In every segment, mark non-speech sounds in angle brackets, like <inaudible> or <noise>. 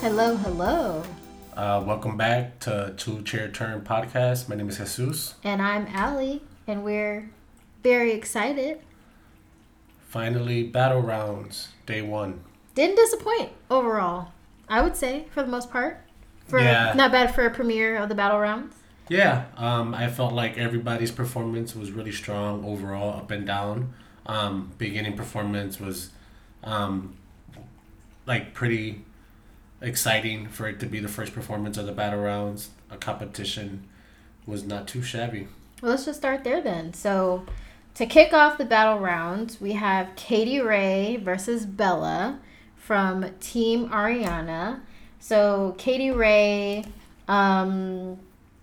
Hello, hello. Uh, welcome back to Two Chair Turn Podcast. My name is Jesus. And I'm Allie, and we're very excited. Finally, battle rounds, day one. Didn't disappoint overall, I would say, for the most part. For Yeah. not bad for a premiere of the battle rounds. Yeah, um, I felt like everybody's performance was really strong overall, up and down. Um, beginning performance was um, like pretty exciting for it to be the first performance of the battle rounds. A competition was not too shabby. Well, let's just start there then. So, to kick off the battle rounds, we have Katie Rae versus Bella from Team Ariana. So, Katie Rae, um,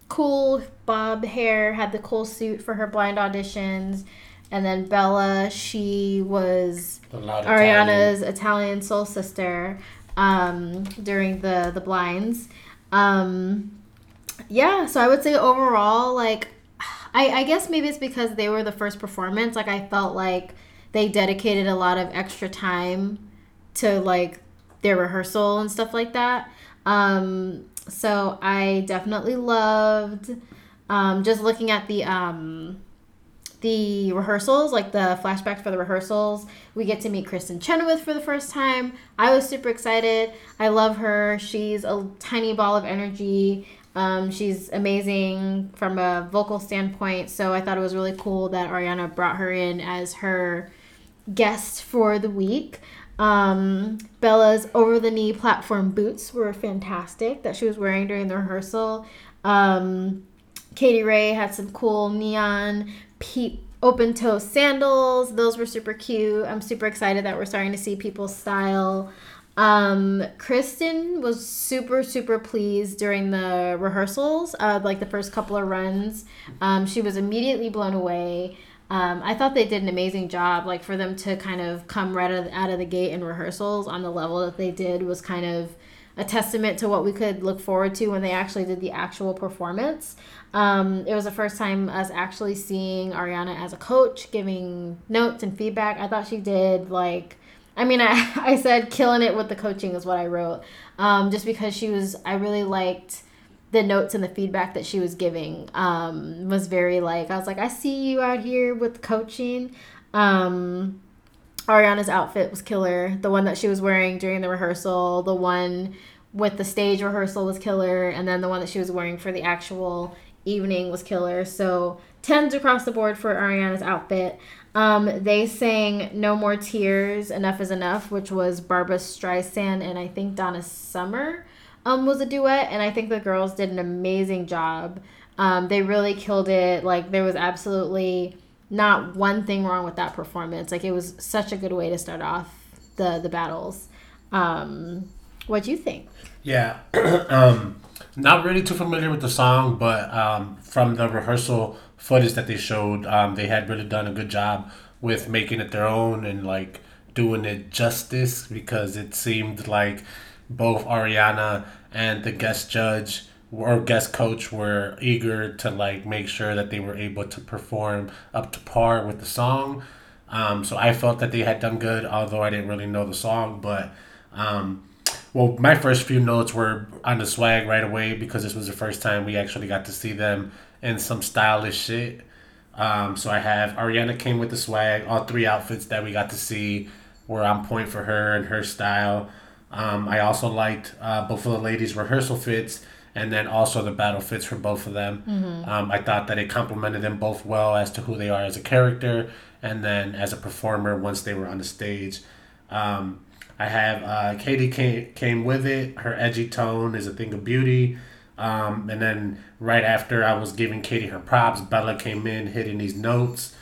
cool bob hair, had the cool suit for her blind auditions. And then Bella, she was A lot of Ariana's Italian soul sister um, during the the blinds. Um, yeah, so I would say overall, like, I, I guess maybe it's because they were the first performance. Like, I felt like they dedicated a lot of extra time to like their rehearsal and stuff like that. Um, so I definitely loved um, just looking at the um, the rehearsals, like the flashbacks for the rehearsals. We get to meet Kristin Chenoweth for the first time. I was super excited. I love her. She's a tiny ball of energy. Um, she's amazing from a vocal standpoint. So I thought it was really cool that Ariana brought her in as her guest for the week. Um, Bella's over the knee platform boots were fantastic that she was wearing during the rehearsal. Um, Katie Rae had some cool neon pe- open toe sandals. Those were super cute. I'm super excited that we're starting to see people's style. Um, Kristin was super, super pleased during the rehearsals, uh, like the first couple of runs. Um, she was immediately blown away. Um, I thought they did an amazing job. Like for them to kind of come right out of the gate in rehearsals on the level that they did was kind of a testament to what we could look forward to when they actually did the actual performance. Um, it was the first time us actually seeing Ariana as a coach giving notes and feedback. I thought she did like, I mean, <laughs> I, I said killing it with the coaching is what I wrote. Um, just because she was, I really liked the notes and the feedback that she was giving um, was very like, I was like, I see you out here with coaching. Um, Ariana's outfit was killer. The one that she was wearing during the rehearsal, the one with the stage rehearsal was killer, and then the one that she was wearing for the actual evening was killer. So tens across the board for Ariana's outfit. Um, they sang "No More Tears," "Enough Is Enough," which was Barbra Streisand and I think Donna Summer um, was a duet, and I think the girls did an amazing job. Um, they really killed it. Like there was absolutely not one thing wrong with that performance. Like it was such a good way to start off the the battles. Um, what do you think? Yeah, <clears throat> um, not really too familiar with the song, but um, from the rehearsal footage that they showed, um, they had really done a good job with making it their own and like doing it justice because it seemed like both Ariana and the guest judge or guest coach were eager to like make sure that they were able to perform up to par with the song. Um, so I felt that they had done good, although I didn't really know the song. But um, well, my first few notes were on the swag right away because this was the first time we actually got to see them in some stylish shit. Um, so I have Ariana came with the swag. All three outfits that we got to see were on point for her and her style. Um, I also liked uh, both of the ladies' rehearsal fits and then also the battle fits for both of them. Um, I thought that it complemented them both well as to who they are as a character and then as a performer once they were on the stage. Um, I have uh, Katie came, came with it. Her edgy tone is a thing of beauty. Um, and then right after I was giving Katie her props, Bella came in hitting these notes.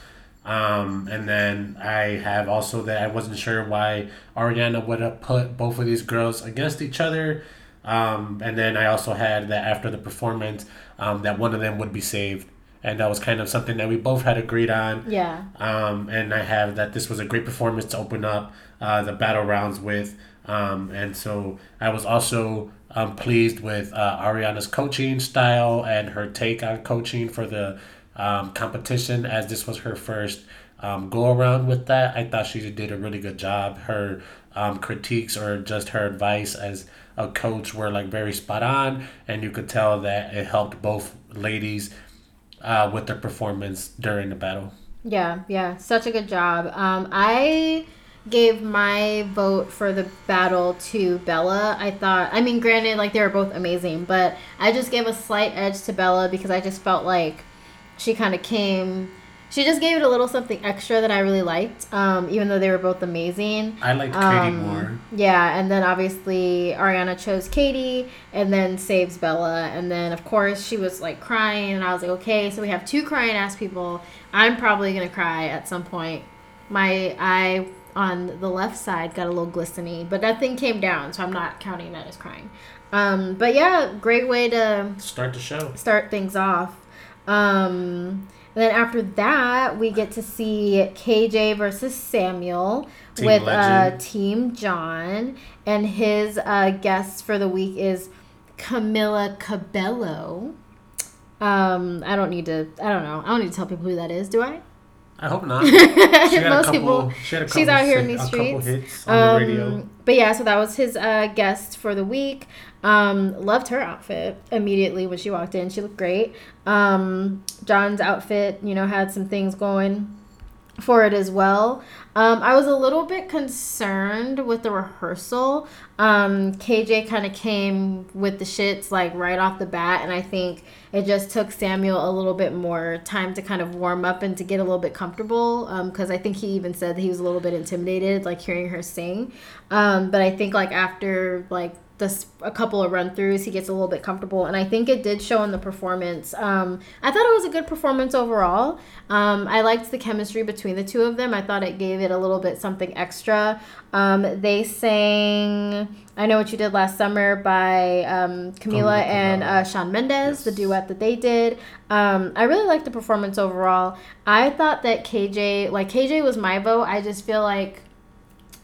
Um, and then I have also that I wasn't sure why Ariana would have put both of these girls against each other. Um, and then I also had that after the performance, um, that one of them would be saved. And that was kind of something that we both had agreed on. Yeah. Um, and I have that this was a great performance to open up uh, the battle rounds with. Um, and so I was also um, pleased with uh, Ariana's coaching style and her take on coaching for the um, competition as this was her first um, go around with that. I thought she did a really good job. Her um, critiques or just her advice as a coach were like very spot on, and you could tell that it helped both ladies uh, with their performance during the battle. Yeah, yeah, such a good job. Um, I gave my vote for the battle to Bella. I thought, I mean, granted, like they were both amazing, but I just gave a slight edge to Bella because I just felt like she kind of came she just gave it a little something extra that I really liked, um, even though they were both amazing. I liked Katie um, more. Yeah, and then obviously Ariana chose Katie, and then saves Bella, and then of course she was like crying, and I was like, okay, so we have two crying ass people. I'm probably gonna cry at some point. My eye on the left side got a little glistening, but that thing came down, so I'm not counting that as crying. Um, but yeah, great way to start the show. Start things off. Um, then after that, we get to see KJ versus Samuel Team with uh, Team John. And his uh, guest for the week is Camila Cabello. Um, I don't need to. I don't know. I don't need to tell people who that is, do I? I hope not. <laughs> Most couple, people. She she's out here in these streets. um, the but yeah, so that was his uh, guest for the week. Um, loved her outfit immediately when she walked in. She looked great. Um, John's outfit, you know, had some things going for it as well. Um, I was a little bit concerned with the rehearsal. Um, KJ kind of came with the shits like right off the bat, and I think it just took Samuel a little bit more time to kind of warm up and to get a little bit comfortable. Because um, I think he even said that he was a little bit intimidated, like hearing her sing. Um, but I think like after like this a couple of run throughs he gets a little bit comfortable and i think it did show in the performance. Um, i thought it was a good performance overall. Um, i liked the chemistry between the two of them. I thought it gave it a little bit something extra. Um, they sang i know what you did last summer by um, camila and uh, shawn mendes yes. the duet that they did. Um, i really liked the performance overall. I thought that kj like kj was my vote. I just feel like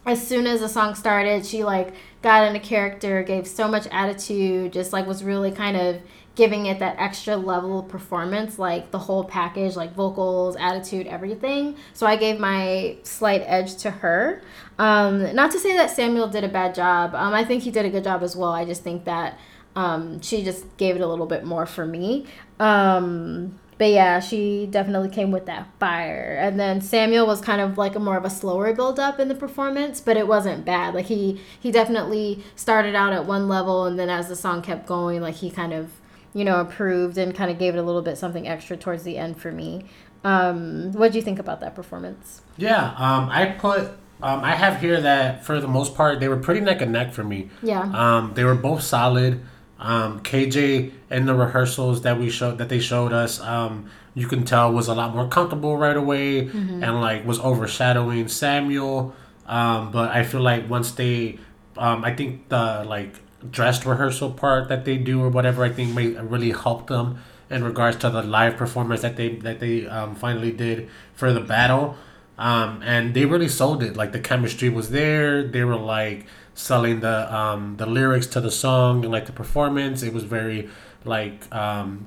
as soon as the song started she like got into character, gave so much attitude, just like was really kind of giving it that extra level of performance, like the whole package, like vocals, attitude, everything. So I gave my slight edge to her. Um, not to say that Samuel did a bad job. Um, I think he did a good job as well. I just think that um, she just gave it a little bit more for me. Um, but yeah, she definitely came with that fire. And then Samuel was kind of like a more of a slower build up in the performance, but it wasn't bad. Like he he definitely started out at one level and then as the song kept going, like he kind of, you know, improved and kind of gave it a little bit something extra towards the end for me. Um, what do you think about that performance? Yeah, um, I put um, I have here that for the most part they were pretty neck and neck for me. Yeah. Um, they were both solid. Um, KJ in the rehearsals that we showed that they showed us, um, you can tell was a lot more comfortable right away mm-hmm. and like was overshadowing Samuel. Um, but I feel like once they, um, I think the like dressed rehearsal part that they do or whatever, I think may really help them in regards to the live performance that they that they um, finally did for the battle. Um, and they really sold it. Like the chemistry was there. They were like selling the um, the lyrics to the song and like the performance. It was very like um,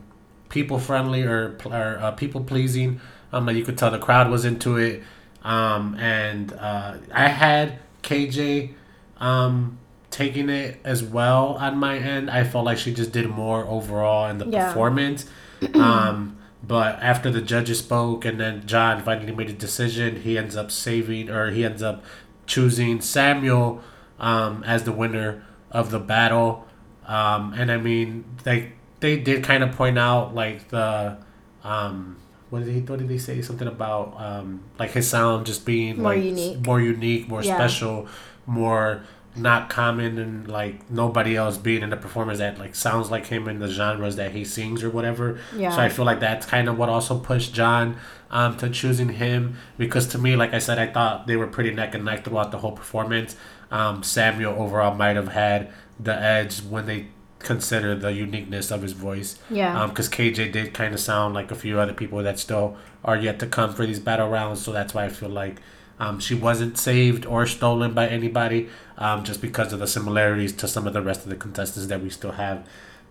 people friendly or, or uh, people pleasing. Um, like you could tell the crowd was into it. Um, and uh, I had KJ um, taking it as well on my end. I felt like she just did more overall in the yeah. performance. <clears throat> um, but after the judges spoke and then John finally made a decision, he ends up saving or he ends up choosing Samuel um, as the winner of the battle. Um, and I mean, they they did kind of point out like the um, what did he what did they say something about um, like his sound just being more like unique, more unique, more yeah. special, more not common and like nobody else being in the performance that like sounds like him in the genres that he sings or whatever. Yeah. So I feel like that's kind of what also pushed John um, to choosing him because to me, like I said, I thought they were pretty neck and neck throughout the whole performance. Um, Samuel overall might have had the edge when they consider the uniqueness of his voice. Yeah. Because um, KJ did kind of sound like a few other people that still are yet to come for these battle rounds. So that's why I feel like um, she wasn't saved or stolen by anybody um, just because of the similarities to some of the rest of the contestants that we still have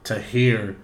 to hear.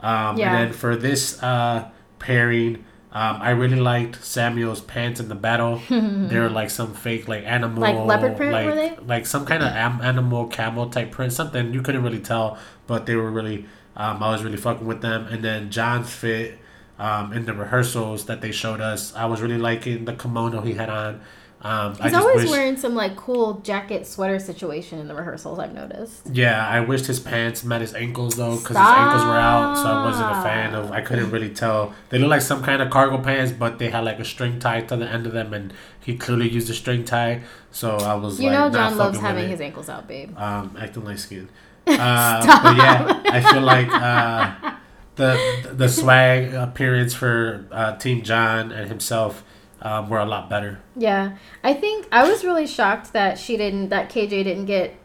Um, yeah. And then for this uh, pairing, Um, I really liked Samuel's pants in the battle. <laughs> They're like some fake like animal, Like leopard print, like, were they? like some kind of am- animal camel type print, something you couldn't really tell, but they were really. Um, I was really fucking with them, and then John's fit um, in the rehearsals that they showed us. I was really liking the kimono he had on. Um, I He's just always wish, wearing some like cool jacket sweater situation in the rehearsals. I've noticed. Yeah, I wished his pants met his ankles though, because his ankles were out, so I wasn't a fan of. I couldn't really tell. They look like some kind of cargo pants, but they had like a string tie to the end of them, and he clearly used a string tie. So I was You like, know, John loves having his ankles out, babe. um, acting like skin. <laughs> Uh, but yeah, I feel like uh, the the swag appearance for uh, Team John and himself um, were a lot better. Yeah, I think I was really shocked that she didn't, that KJ didn't get.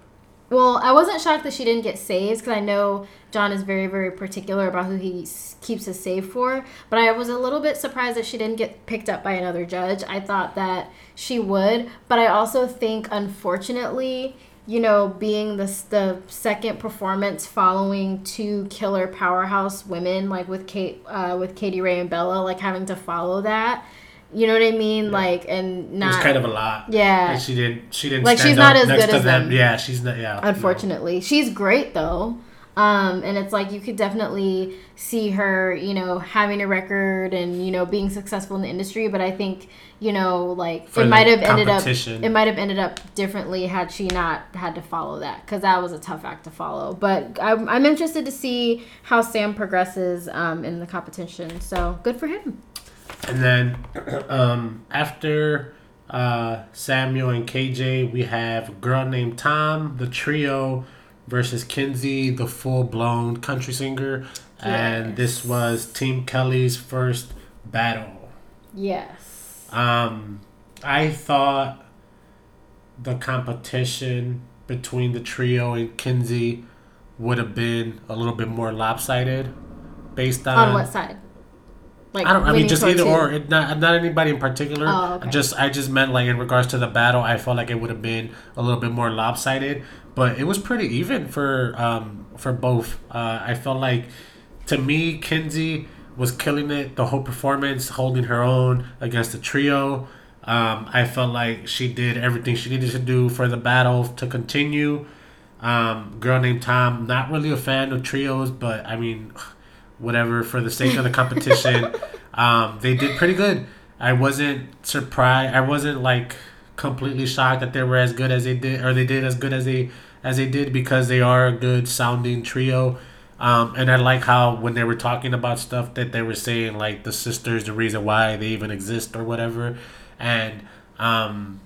Well, I wasn't shocked that she didn't get saves because I know John is very, very particular about who he keeps his save for. But I was a little bit surprised that she didn't get picked up by another judge. I thought that she would, but I also think, unfortunately, you know, being the the second performance following two killer powerhouse women, like with Kate, uh, with Katie Rae and Bella, like having to follow that. You know what I mean? Like, and not it was kind of a lot. yeah. And she didn't. She didn't. Like, stand she's not as good as them. Yeah, she's not. Yeah. no. unfortunately she's great though um, and it's like you could definitely see her you know having a record and you know being successful in the industry but i think you know like For it might have ended up it might have ended up differently had she not had to follow that because that was a tough act to follow but I'm, I'm interested to see how sam progresses um, in the competition so good for him And then um, after uh, Samuel and KJ, we have a girl named Tom, the trio, versus Kinsey, the full blown country singer. And this was Team Kelly's first battle. yes Um, I thought the competition between the trio and Kinsey would have been a little bit more lopsided based on, on what side like I don't. I mean, just either who? or. It, not not anybody in particular. Oh, okay. Just I just meant like in regards to the battle. I felt like it would have been a little bit more lopsided, but it was pretty even for um for both. Uh, I felt like to me, Kinsey was killing it the whole performance, holding her own against the trio. Um, I felt like she did everything she needed to do for the battle to continue. Um, girl named Tom, not really a fan of trios, but I mean, whatever for the sake of the competition. <laughs> um, they did pretty good. I wasn't surprised. I wasn't like completely shocked that they were as good as they did, or they did as good as they as they did because they are a good sounding trio. Um, and I like how when they were talking about stuff that they were saying like the sisters, the reason why they even exist or whatever, and um,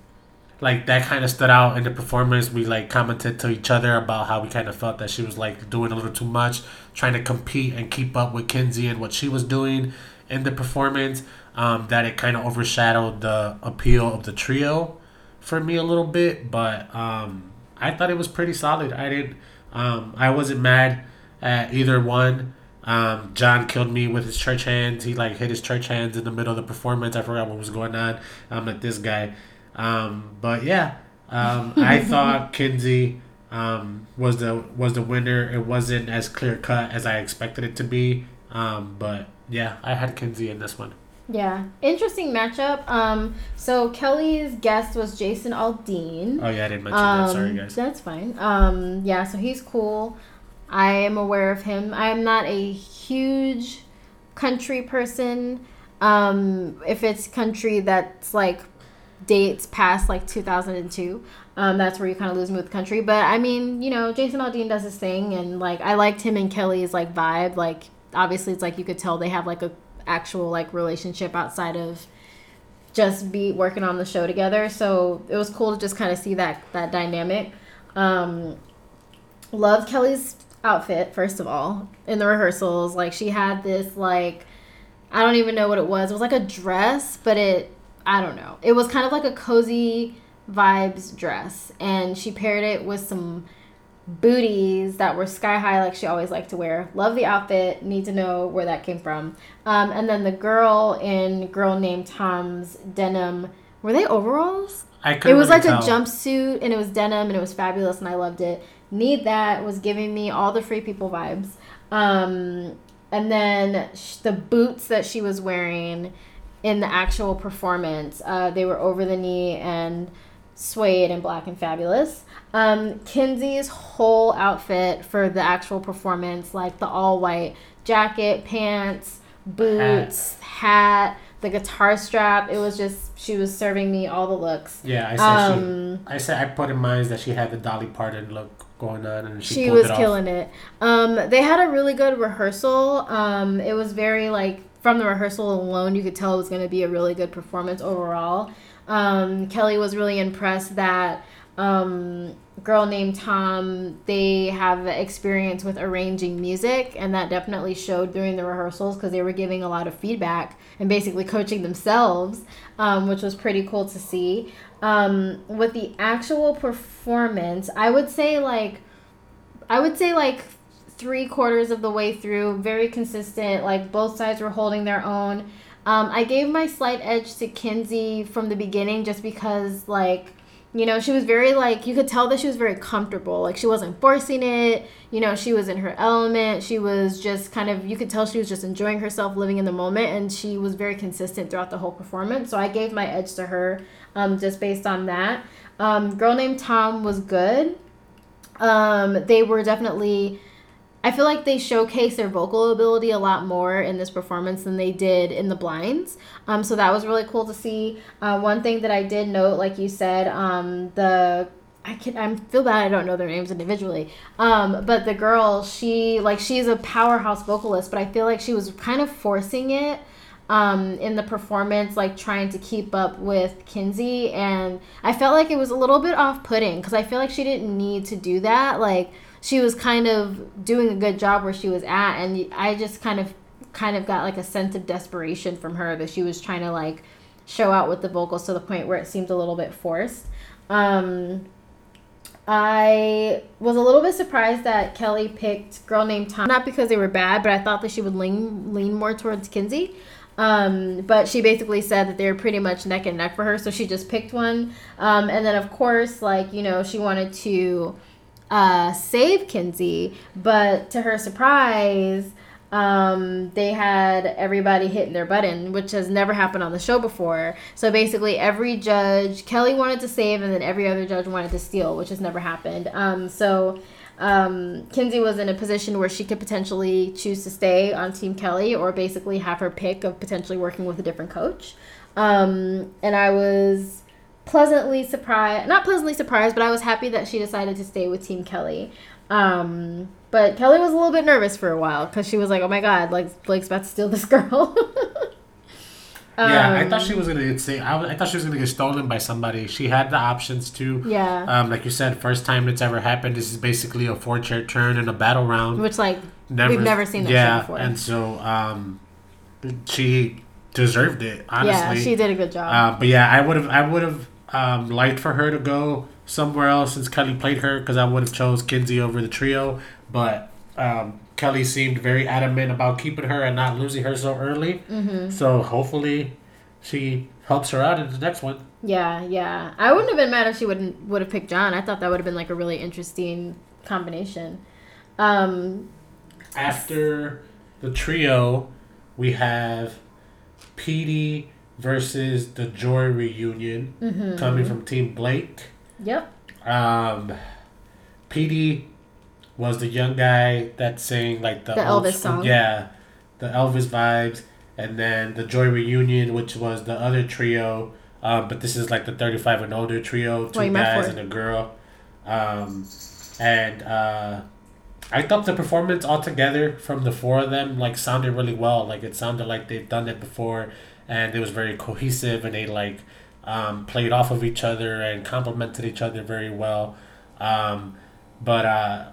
like that kind of stood out in the performance. We like commented to each other about how we kind of felt that she was like doing a little too much, trying to compete and keep up with Kinsey and what she was doing in the performance. Um, that it kind of overshadowed the appeal of the trio for me a little bit, but um, I thought it was pretty solid. I didn't. Um, I wasn't mad at either one. Um, John killed me with his church hands. He like hit his church hands in the middle of the performance. I forgot what was going on. I'm like this guy. Um, but yeah, um, I thought <laughs> Kinsey um, was the was the winner. It wasn't as clear cut as I expected it to be. Um, but yeah, I had Kinsey in this one. Yeah, interesting matchup. Um, so Kelly's guest was Jason Aldean. Oh yeah, I didn't mention Um, that. Sorry guys. That's fine. Um, yeah, so he's cool. I am aware of him. I am not a huge country person. Um, if it's country that's like dates past like 2002, um, that's where you kind of lose me with country. But I mean, you know, Jason Aldean does his thing, and like I liked him and Kelly's like vibe. Like obviously, it's like you could tell they have like a actual like relationship outside of just be working on the show together. So it was cool to just kind of see that that dynamic. Um, loved Kelly's outfit first of all in the rehearsals. Like she had this like I don't even know what it was. It was like a dress, but it I don't know. It was kind of like a cozy vibes dress, and she paired it with some booties that were sky high like she always liked to wear. Love the outfit. Need to know where that came from. Um, and then the girl in Girl Named Tom's denim. Were they overalls? I couldn't It was really like tell. a jumpsuit and it was denim and it was fabulous and I loved it. Need that was giving me all the free people vibes. Um, and then sh- the boots that she was wearing in the actual performance. Uh, they were over the knee and suede and black and fabulous. Um, Kinsey's whole outfit for the actual performance, like the all white jacket, pants, boots, hat. hat, the guitar strap, it was just she was serving me all the looks. Yeah, I said um, she, I said I put in mind that she had the Dolly Parton look going on, and she, she was it killing it. Um, they had a really good rehearsal. Um, it was very like from the rehearsal alone, you could tell it was going to be a really good performance overall. Um, Kelly was really impressed that um, girl named Tom, they have experience with arranging music, and that definitely showed during the rehearsals because they were giving a lot of feedback and basically coaching themselves, um, which was pretty cool to see. Um, with the actual performance, I would say like, I would say like three quarters of the way through, very consistent. Like both sides were holding their own. Um, I gave my slight edge to Kinsey from the beginning just because like you know she was very like you could tell that she was very comfortable. Like she wasn't forcing it. You know she was in her element. She was just kind of you could tell she was just enjoying herself living in the moment and she was very consistent throughout the whole performance. So i gave my edge to her um, just based on that. Um, girl named tom was good. Um, they were definitely I feel like they showcase their vocal ability a lot more in this performance than they did in the blinds. Um, so that was really cool to see. Uh, one thing that I did note, like you said, um, the I can I feel bad I don't know their names individually. Um, but the girl, she like she's a powerhouse vocalist, but I feel like she was kind of forcing it um, in the performance, like trying to keep up with Kinsey, and I felt like it was a little bit off putting because I feel like she didn't need to do that. Like she was kind of doing a good job where she was at and i just kind of kind of got like a sense of desperation from her that she was trying to like show out with the vocals to the point where it seemed a little bit forced um I was a little bit surprised that Kelly picked Girl Named Tom, not because they were bad, but I thought that she would lean lean more towards Kinsey. Um, but she basically said that they were pretty much neck and neck for her, so she just picked one. Um, and then of course, like you know, she wanted to uh, save Kinsey, but to her surprise, um, they had everybody hitting their button, which has never happened on the show before. So basically, every judge, Kelly wanted to save, and then every other judge wanted to steal, which has never happened. Um, so um, Kinsey was in a position where she could potentially choose to stay on Team Kelly or basically have her pick of potentially working with a different coach. Um, and I was pleasantly surprised not pleasantly surprised but i was happy that she decided to stay with team kelly. Um, but kelly was a little bit nervous for a while because she was like oh my god like blake's about to steal this <laughs> girl. Um, yeah i thought she was gonna get say I, I thought she was gonna get stolen by somebody. She had the options to yeah. um, like you said first time it's ever happened. This is basically a four chair turn in a battle round. Which like never, we've never seen that yeah before. and so um, she deserved it honestly. Yeah she did a good job. Uh, but yeah i would have i would have um, liked for her to go somewhere else since Kelly played her because I would have chose Kinsey over the trio, but um, Kelly seemed very adamant about keeping her and not losing her so early. Mm-hmm. So hopefully she helps her out in the next one. Yeah, yeah. I wouldn't have been mad if she wouldn't would have picked John. I thought that would have been like a really interesting combination. Um, After the trio, we have Petey versus the Joy reunion mm-hmm. coming from Team Blake. Yep. Um, Petey was the young guy that sang like the, the Elvis school, song. Yeah, the Elvis vibes, and then the Joy reunion, which was the other trio. Um, but this is like the thirty-five and older trio, two guys and a girl. Um, and uh, I thought the performance altogether from the four of them like sounded really well. Like it sounded like they've done it before and it was very cohesive and they like um, played off of each other and complemented each other very well. Um, but uh,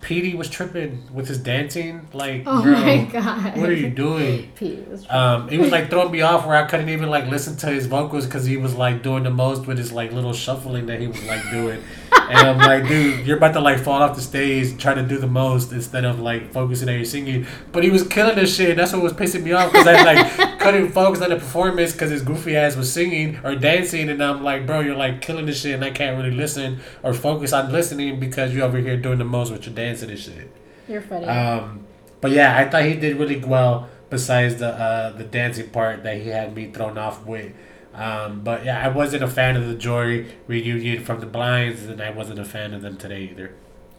Petey was tripping with his dancing. Like, oh girl, my god, what are you doing? <laughs> Petey was. Um, he was like throwing me off where I couldn't even like listen to his vocals because he was like doing the most with his like little shuffling that he was like doing. <laughs> and I'm like, dude, you're about to like fall off the stage trying to do the most instead of like focusing on your singing. But he was killing this shit. That's what was pissing me off because I was like couldn't focus on the performance because his goofy ass was singing or dancing, and I'm like, bro, you're like killing this shit, and I can't really listen or focus on listening because you're over here doing the most with your dancing and shit. You're funny. Um, but yeah, I thought he did really well besides the uh, the dancing part that he had me thrown off with. Um, but yeah, I wasn't a fan of the Joy reunion from the Blinds, and I wasn't a fan of them today either.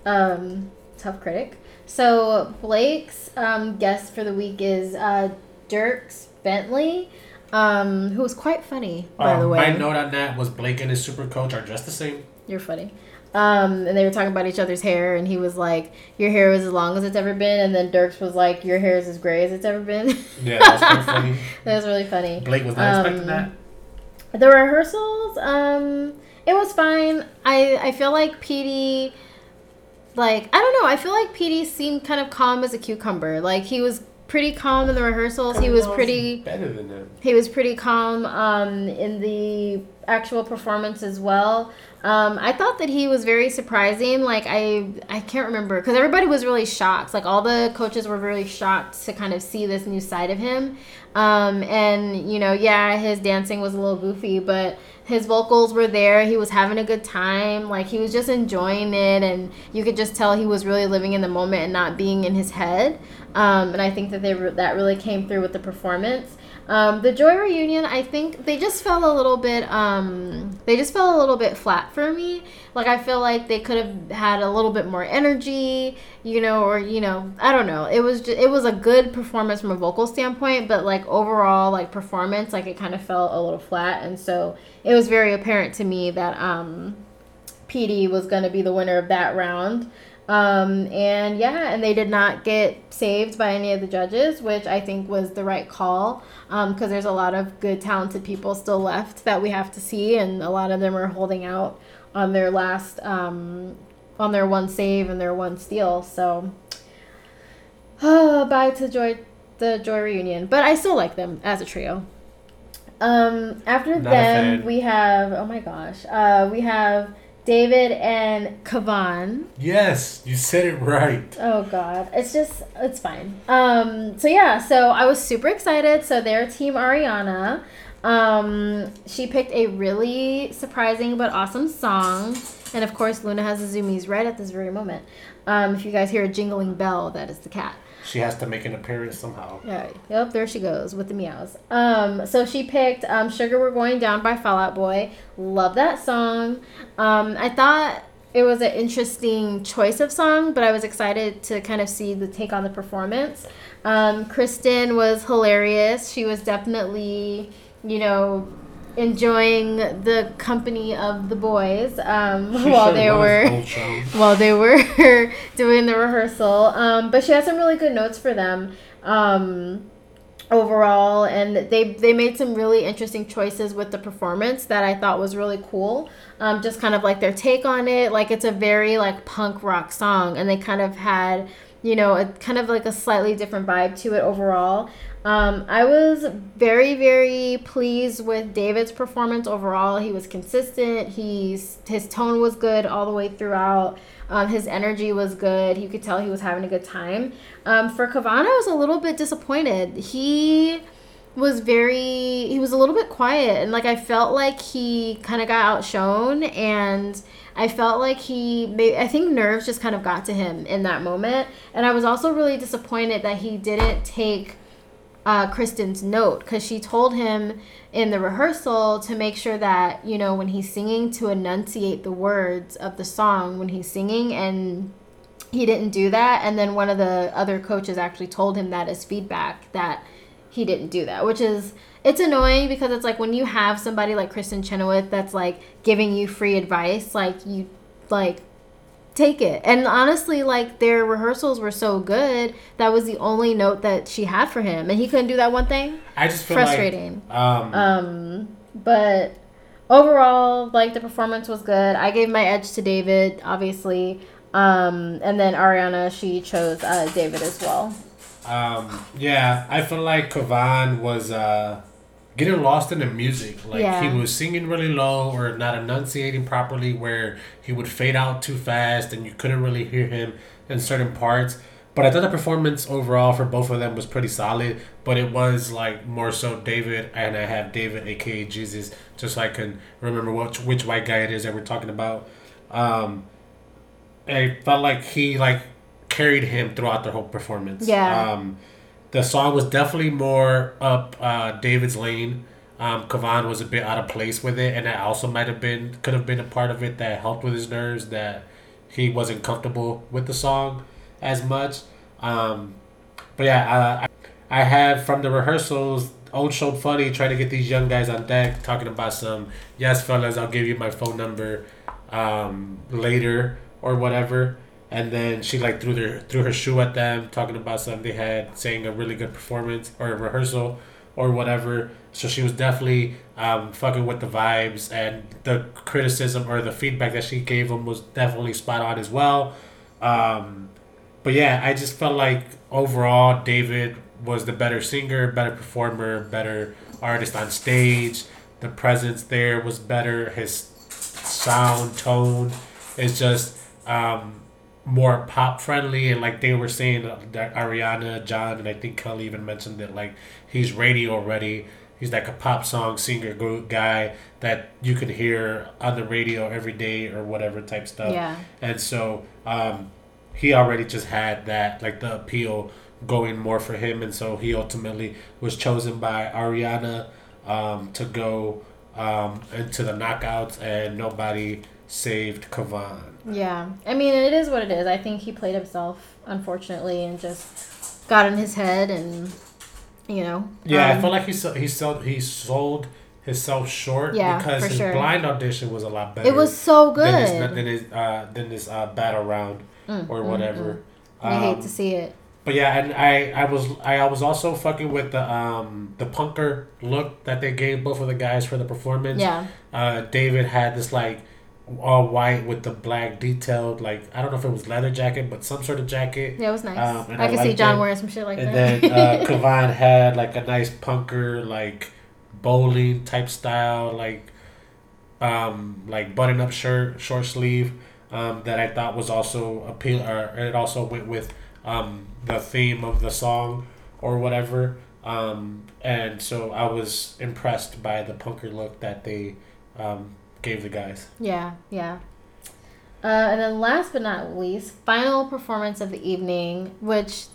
Um, tough critic. So Blake's um, guest for the week is uh, Dierks Bentley, um, who was quite funny, by Um, the way. My note on that was Blake and his super coach are just the same. You're funny. Um, and they were talking about each other's hair, and he was like, "Your hair is as long as it's ever been," and then Dierks was like, "Your hair is as gray as it's ever been." <laughs> Yeah, that was funny. <laughs> that was really funny. Blake was not expecting Um, that. The rehearsals, um, it was fine. I I feel like PD, like I don't know. I feel like PD seemed kind of calm as a cucumber. Like he was pretty calm in the rehearsals. He was pretty. better than them. He was pretty calm um, in the actual performance as well. Um, I thought that he was very surprising. Like I, I can't remember because everybody was really shocked. Like all the coaches were really shocked to kind of see this new side of him. Um, and you know, yeah, his dancing was a little goofy, but his vocals were there. He was having a good time. Like he was just enjoying it, and you could just tell he was really living in the moment and not being in his head. Um, and I think that they re- that really came through with the performance. Um, the Joy reunion, I think they just fell a little bit. Um, they just fell a little bit flat for me. Like I feel like they could have had a little bit more energy, you know, or you know, I don't know. It was just, it was a good performance from a vocal standpoint, but like overall, like performance, like it kind of fell a little flat, and so it was very apparent to me that um, PD was going to be the winner of that round. Um, and yeah, and they did not get saved by any of the judges, which I think was the right call because there's a lot of good, talented people still left that we have to see, and a lot of them are holding out on their last, um, on their one save and their one steal. So, oh, <sighs> bye to Joy, the Joy reunion, but I still like them as a trio. Um, after Not them, we have oh my gosh, uh, we have David and Kavan. Yes, you said it right. Oh god, it's just it's fine. Um, so yeah, so I was super excited. So they're Team Ariana. Um, she picked a really surprising but awesome song, and of course Luna has the zoomies right at this very moment. Um, if you guys hear a jingling bell, that is the cat. She has to make an appearance somehow. Yeah, yep, there she goes with the meows. Um, so she picked um, "Sugar We're Going Down" by Fall Out Boy. Love that song. Um, I thought it was an interesting choice of song, but I was excited to kind of see the take on the performance. Um, Kristin was hilarious. She was definitely, you know, enjoying the company of the boys um, <laughs> while they were while they were doing the rehearsal. Um, but she had some really good notes for them um, overall, and they they made some really interesting choices with the performance that I thought was really cool. Um, just kind of like their take on it, like it's a very like punk rock song, and they kind of had you know a kind of like a slightly different vibe to it overall. Um, I was very, very pleased with David's performance overall. He was consistent. He's his tone was good all the way throughout. Um, his energy was good. You could tell he was having a good time. Um, for Kavana, I was a little bit disappointed. He was very he was a little bit quiet and like I felt like he kind of got outshone and I felt like he may I think nerves just kind of got to him in that moment and I was also really disappointed that he didn't take uh, Kristin's note because she told him in the rehearsal to make sure that you know when he's singing to enunciate the words of the song when he's singing and he didn't do that. And then one of the other coaches actually told him that as feedback that he didn't do that which is it's annoying because it's like when you have somebody like kristin chenoweth that's like giving you free advice like you like take it and honestly like their rehearsals were so good that was the only note that she had for him and he couldn't do that one thing I just feel frustrating Like, um, um, but overall, like the performance was good. I gave my edge to David, obviously. Um, and then Ariana, she chose uh, David as well. Um, yeah, I feel like Kavan was uh, getting lost in the music. Like Yeah. he was singing really low or not enunciating properly, where he would fade out too fast and you couldn't really hear him in certain parts. But I thought the performance overall for both of them was pretty solid. But it was like more so David, and I have David, aka Jesus, just so I can remember which which white guy it is that we're talking about. Um, I felt like he like carried him throughout the whole performance. Yeah. Um, the song was definitely more up uh, David's lane. Um, Kavan was a bit out of place with it, and that also might have been could have been a part of it that helped with his nerves that he wasn't comfortable with the song as much. Um, but yeah, I, I had from the rehearsals old show funny trying to get these young guys on deck talking about some yes fellas I'll give you my phone number um, later or whatever and then she like threw their threw her shoe at them talking about something they had saying a really good performance or a rehearsal or whatever so she was definitely um, fucking with the vibes and the criticism or the feedback that she gave them was definitely spot on as well um, but yeah i just felt like overall david was the better singer, better performer, better artist on stage. The presence there was better. His sound tone is just um, more pop friendly, and like they were saying that Ariana, John, and I think Kelly even mentioned that like he's radio ready. He's like a pop song singer guy that you can hear on the radio every day or whatever type stuff. Yeah. And so um, he already just had that like the appeal going more for him, and so he ultimately was chosen by Ariana um, to go um, into the knockouts, and nobody saved Kavan. Yeah, I mean it is what it is. I think he played himself, unfortunately, and just got in his head, and you know. Yeah, um, I feel like he sold, he sold he sold himself short Yeah, because his sure. blind audition was a lot better. it was so good. than his than his, uh, than this uh, battle round Mm, or mm, whatever. I hate Um, to see it. But yeah, and I, I was I was also fucking with the um the punker look that they gave both of the guys for the performance. Yeah, Uh, David had this like all white with the black detailed like I don't know if it was leather jacket but some sort of jacket. yeah, it was nice. Um, I, I could see John it. wearing some shit like and that. And then <laughs> uh, Kavan had like a nice punker like bowling type style like um like button up shirt short sleeve um that I thought was also appeal or it also went with um the theme of the song or whatever um and so I was impressed by the punker look that they um gave the guys Yeah, yeah. Uh, and then last but not least, final performance of the evening, which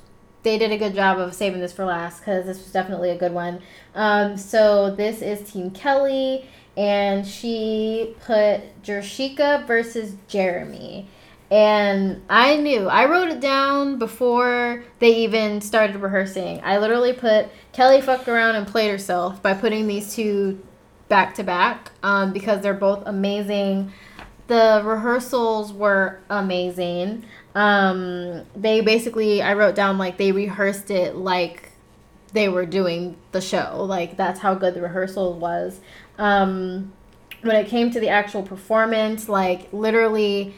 they did a good job of saving this for last because this was definitely a good one. Um, so this is Team Kelly, and she put Jershika versus Jeremy. And I knew, I wrote it down before they even started rehearsing. I literally put Kelly fucked around and played herself by putting these two back to back um, because they're both amazing. The rehearsals were amazing. Um, they basically, I wrote down like they rehearsed it like they were doing the show. Like that's how good the rehearsal was. Um, when it came to the actual performance, like literally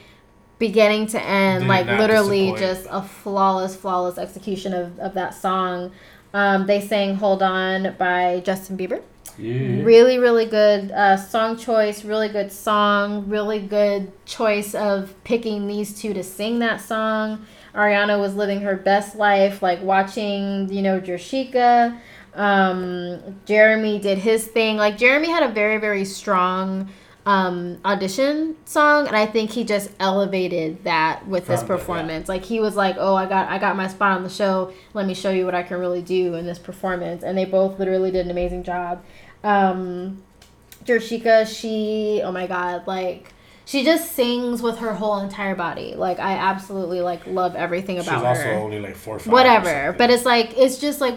beginning to end, Did like literally disappoint. just a flawless, flawless execution of, of that song. Um, they sang Hold On by Justin Bieber. Yeah Really, really good uh, song choice, really good song, really good choice of picking these two to sing that song. Ariana was living her best life, like watching, you know, Jershika. Um, Jeremy did his thing. Like, Jeremy had a very, very strong um, audition song, and I think he just elevated that with this From the- yeah. performance. Like, he was like, oh, I got, I got my spot on the show. Let me show you what I can really do in this performance. And they both literally did an amazing job. Um, Jershika, she, oh my god, like she just sings with her whole entire body. Like I absolutely like love everything about her. she's also only like four or five Whatever, but it's like it's just like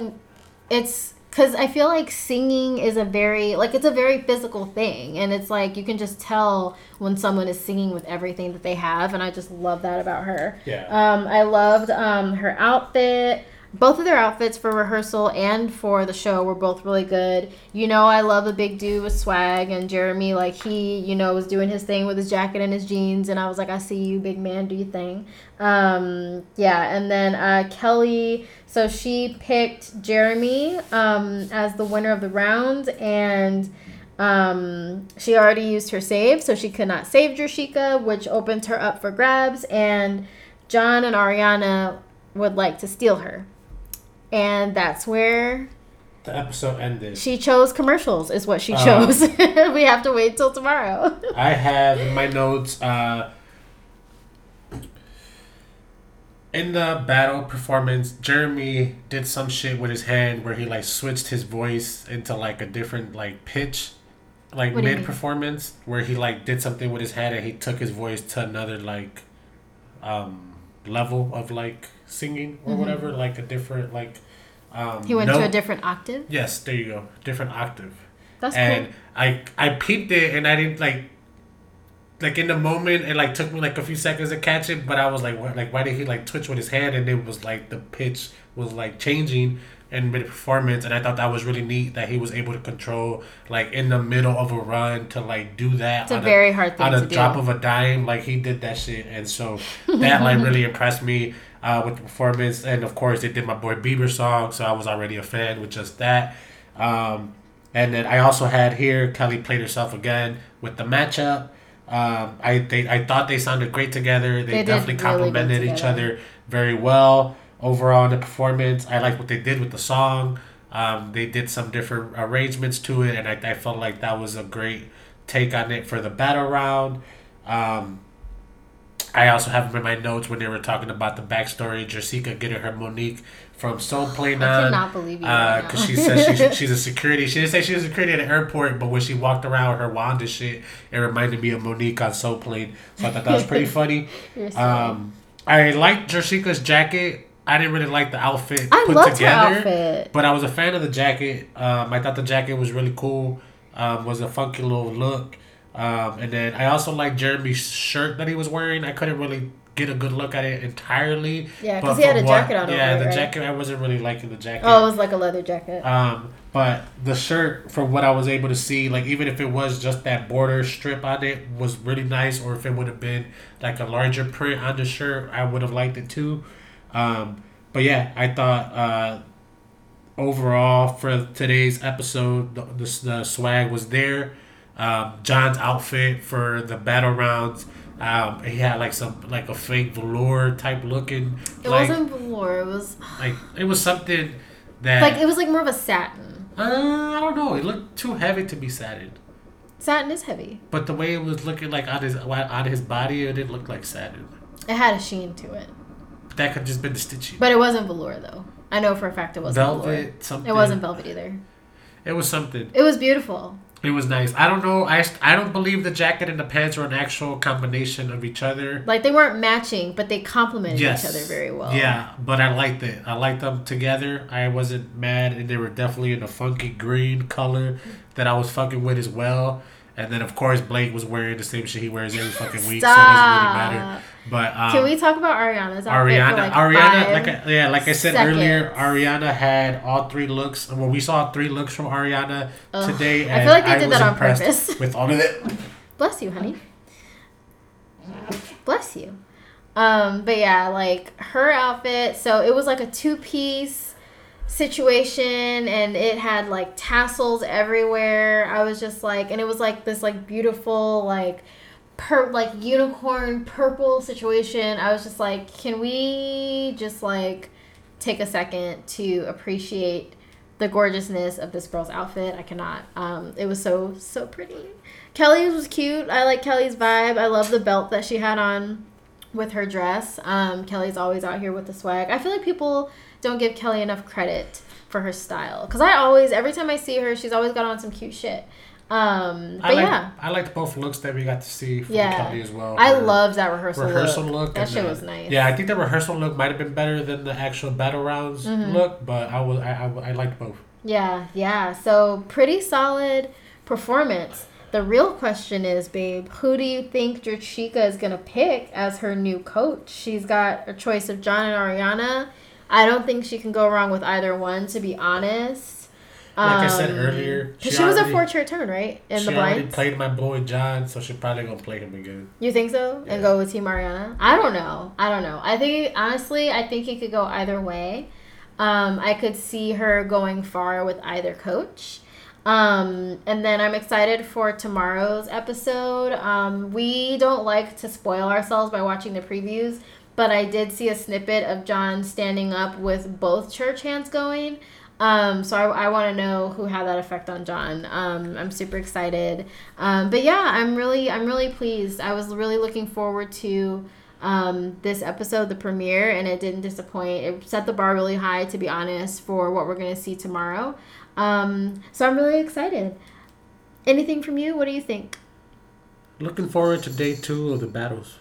it's because I feel like singing is a very like it's a very physical thing, and it's like you can just tell when someone is singing with everything that they have, and I just love that about her. yeah Um, I loved um, her outfit. Both of their outfits for rehearsal and for the show were both really good. You know, I love a big dude with swag, and Jeremy, like, he, you know, was doing his thing with his jacket and his jeans, and I was like, I see you, big man, do your thing. Um, yeah, and then uh, Kelly, so she picked Jeremy um, as the winner of the round, and um, she already used her save, so she could not save Jershika, which opened her up for grabs, and John and Ariana would like to steal her. And that's where the episode ended she chose commercials, is what she Uh. chose. <laughs> we have to wait till tomorrow. <laughs> I have in my notes uh, in the battle performance, Jeremy did some shit with his hand where he like switched his voice into like a different like pitch, like mid performance, where he like did something with his head and he took his voice to another like um level of like singing or whatever, like a different like um Mm-hmm. He went to a different octave. Yes, there you go. Different octave. That's and cool. I I peeped it and I didn't like like in the moment it like took me like a few seconds to catch it, but I was like what like why did he like twitch with his hand and it was like the pitch was like changing in mid performance and I thought that was really neat that he was able to control like in the middle of a run to like do that It's a on very hard thing on a drop do. of a dime like he did that shit and so that like <laughs> really impressed me uh, with the performance. And of course they did my boy Bieber song so I was already a fan with just that. Um, and then I also had here Kelly played herself again with the matchup. Um, I they, I thought they sounded great together. They, They definitely really complemented each other very well. Overall in the performance I like what they did with the song. Um, they did some different arrangements to it and I, I felt like that was a great take on it for the battle round. Um, I also have them in my notes when they were talking about the backstory. Jessica getting her Mo'Nique from Soul Plane I cannot believe you. Because. Uh, she says she, <laughs> she's a security. She didn't say she was a security at an airport, but when she walked around with her wand and shit, it reminded me of Mo'Nique on Soul Plane. So I thought that was pretty <laughs> funny. Um, I liked Jessica's jacket. I didn't really like the outfit I put together, outfit. but I was a fan of the jacket. Um, I thought the jacket was really cool. Um, was a funky little look. Um, and then I also like Jeremy's shirt that he was wearing. I couldn't really get a good look at it entirely. Yeah, because he had a jacket on Yeah, over the right? jacket. I wasn't really liking the jacket. Oh, it was like a leather jacket. Um, but the shirt, from what I was able to see, like even if it was just that border strip on it, was really nice. Or if it would have been like a larger print on the shirt, I would have liked it too. Um, but yeah, I thought uh, overall for today's episode, the, the, the swag was there. Um, John's outfit for the battle rounds. Um, he had like some like a fake velour type looking. It like, wasn't velour. It was <sighs> like it was something that like it was like more of a satin. uh, I don't know. It looked too heavy to be satin. Satin is heavy. But the way it was looking like on his on his body, it didn't look like satin. It had a sheen to it, But That could just been the stitching. but it wasn't velour though. I know for a fact it wasn't velvet, velour. something. It wasn't velvet either. It was something. It was beautiful. It was nice. I don't know. I, I don't believe the jacket and the pants were an actual combination of each other. Like they weren't matching, but they complemented Yes. each other very well. Yeah, but I liked it. I liked them together. I wasn't mad, and they were definitely in a funky green color that I was fucking with as well. And then of course Blake was wearing the same shit he wears every fucking week, so it doesn't really matter. But um, Can we talk about Ariana's outfit Ariana, like Ariana, like I, yeah, like I said earlier. Ariana had all three looks. Well, we saw three looks from Ariana Ugh, today, I feel like they did was that on impressed purpose. <laughs> with all of it. Bless you, honey. Bless you. Um, but yeah, like her outfit, so it was like a two piece situation and it had like tassels everywhere. I was just like and it was like this like beautiful like per like unicorn purple situation. I was just like, can we just like take a second to appreciate the gorgeousness of this girl's outfit? I cannot. Um, it was so so pretty. Kelly's was cute. I like Kelly's vibe. I love the belt that she had on with her dress. Um, Kelly's always out here with the swag. I feel like people don't give Kelly enough credit for her style because I always, every time I see her, she's always got on some cute shit. Um, but I like, yeah, I liked both looks that we got to see from Yeah. Kelly as well. I loved that rehearsal, rehearsal look. look. That shit the- was nice. Yeah, I think the rehearsal look might have been better than the actual battle rounds Mm-hmm. look, but I was I, I, I liked both. Yeah, yeah. So pretty solid performance. The real question is, babe, who do you think Jershika is gonna pick as her new coach? She's got a choice of John and Ariana. I don't think she can go wrong with either one, to be honest. Like I said earlier, earlier, she she, was a already- four chair turn, right? In she the already blinds. played my boy John, so she's probably gonna play him again. You think so? Yeah. And go with Team Ariana? I don't know. I don't know. I think honestly, I think it could go either way. Um, I could see her going far with either coach. Um, and then I'm excited for tomorrow's episode. Um, we don't like to spoil ourselves by watching the previews, but I did see a snippet of John standing up with both church hands going. Um, so I, I want to know who had that effect on John. Um, I'm super excited. Um, but yeah, I'm really I'm really pleased. I was really looking forward to um, this episode, the premiere, and it didn't disappoint. It set the bar really high, to be honest, for what we're to see tomorrow. Um, so I'm really excited. Anything from you? What do you think? Looking forward to day two of the battles.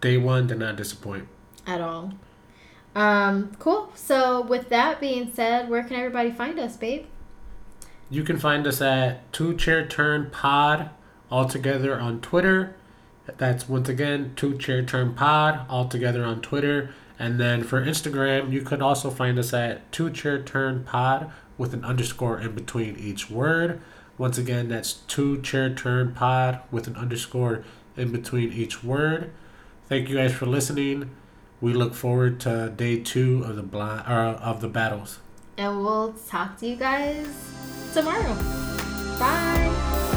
Day one did not disappoint. At all. Um, cool. So with that being said, where can everybody find us, babe? You can find us at Two Chair Turn Pod all together on Twitter. That's once again Two Chair Turn Pod all together on Twitter. And then for Instagram, you could also find us at Two Chair Turn Pod with an underscore in between each word. Once again, that's Two Chair Turn Pod with an underscore in between each word. Thank you guys for listening. We look forward to day two of the blind uh, of the battles. And we'll talk to you guys tomorrow. Bye.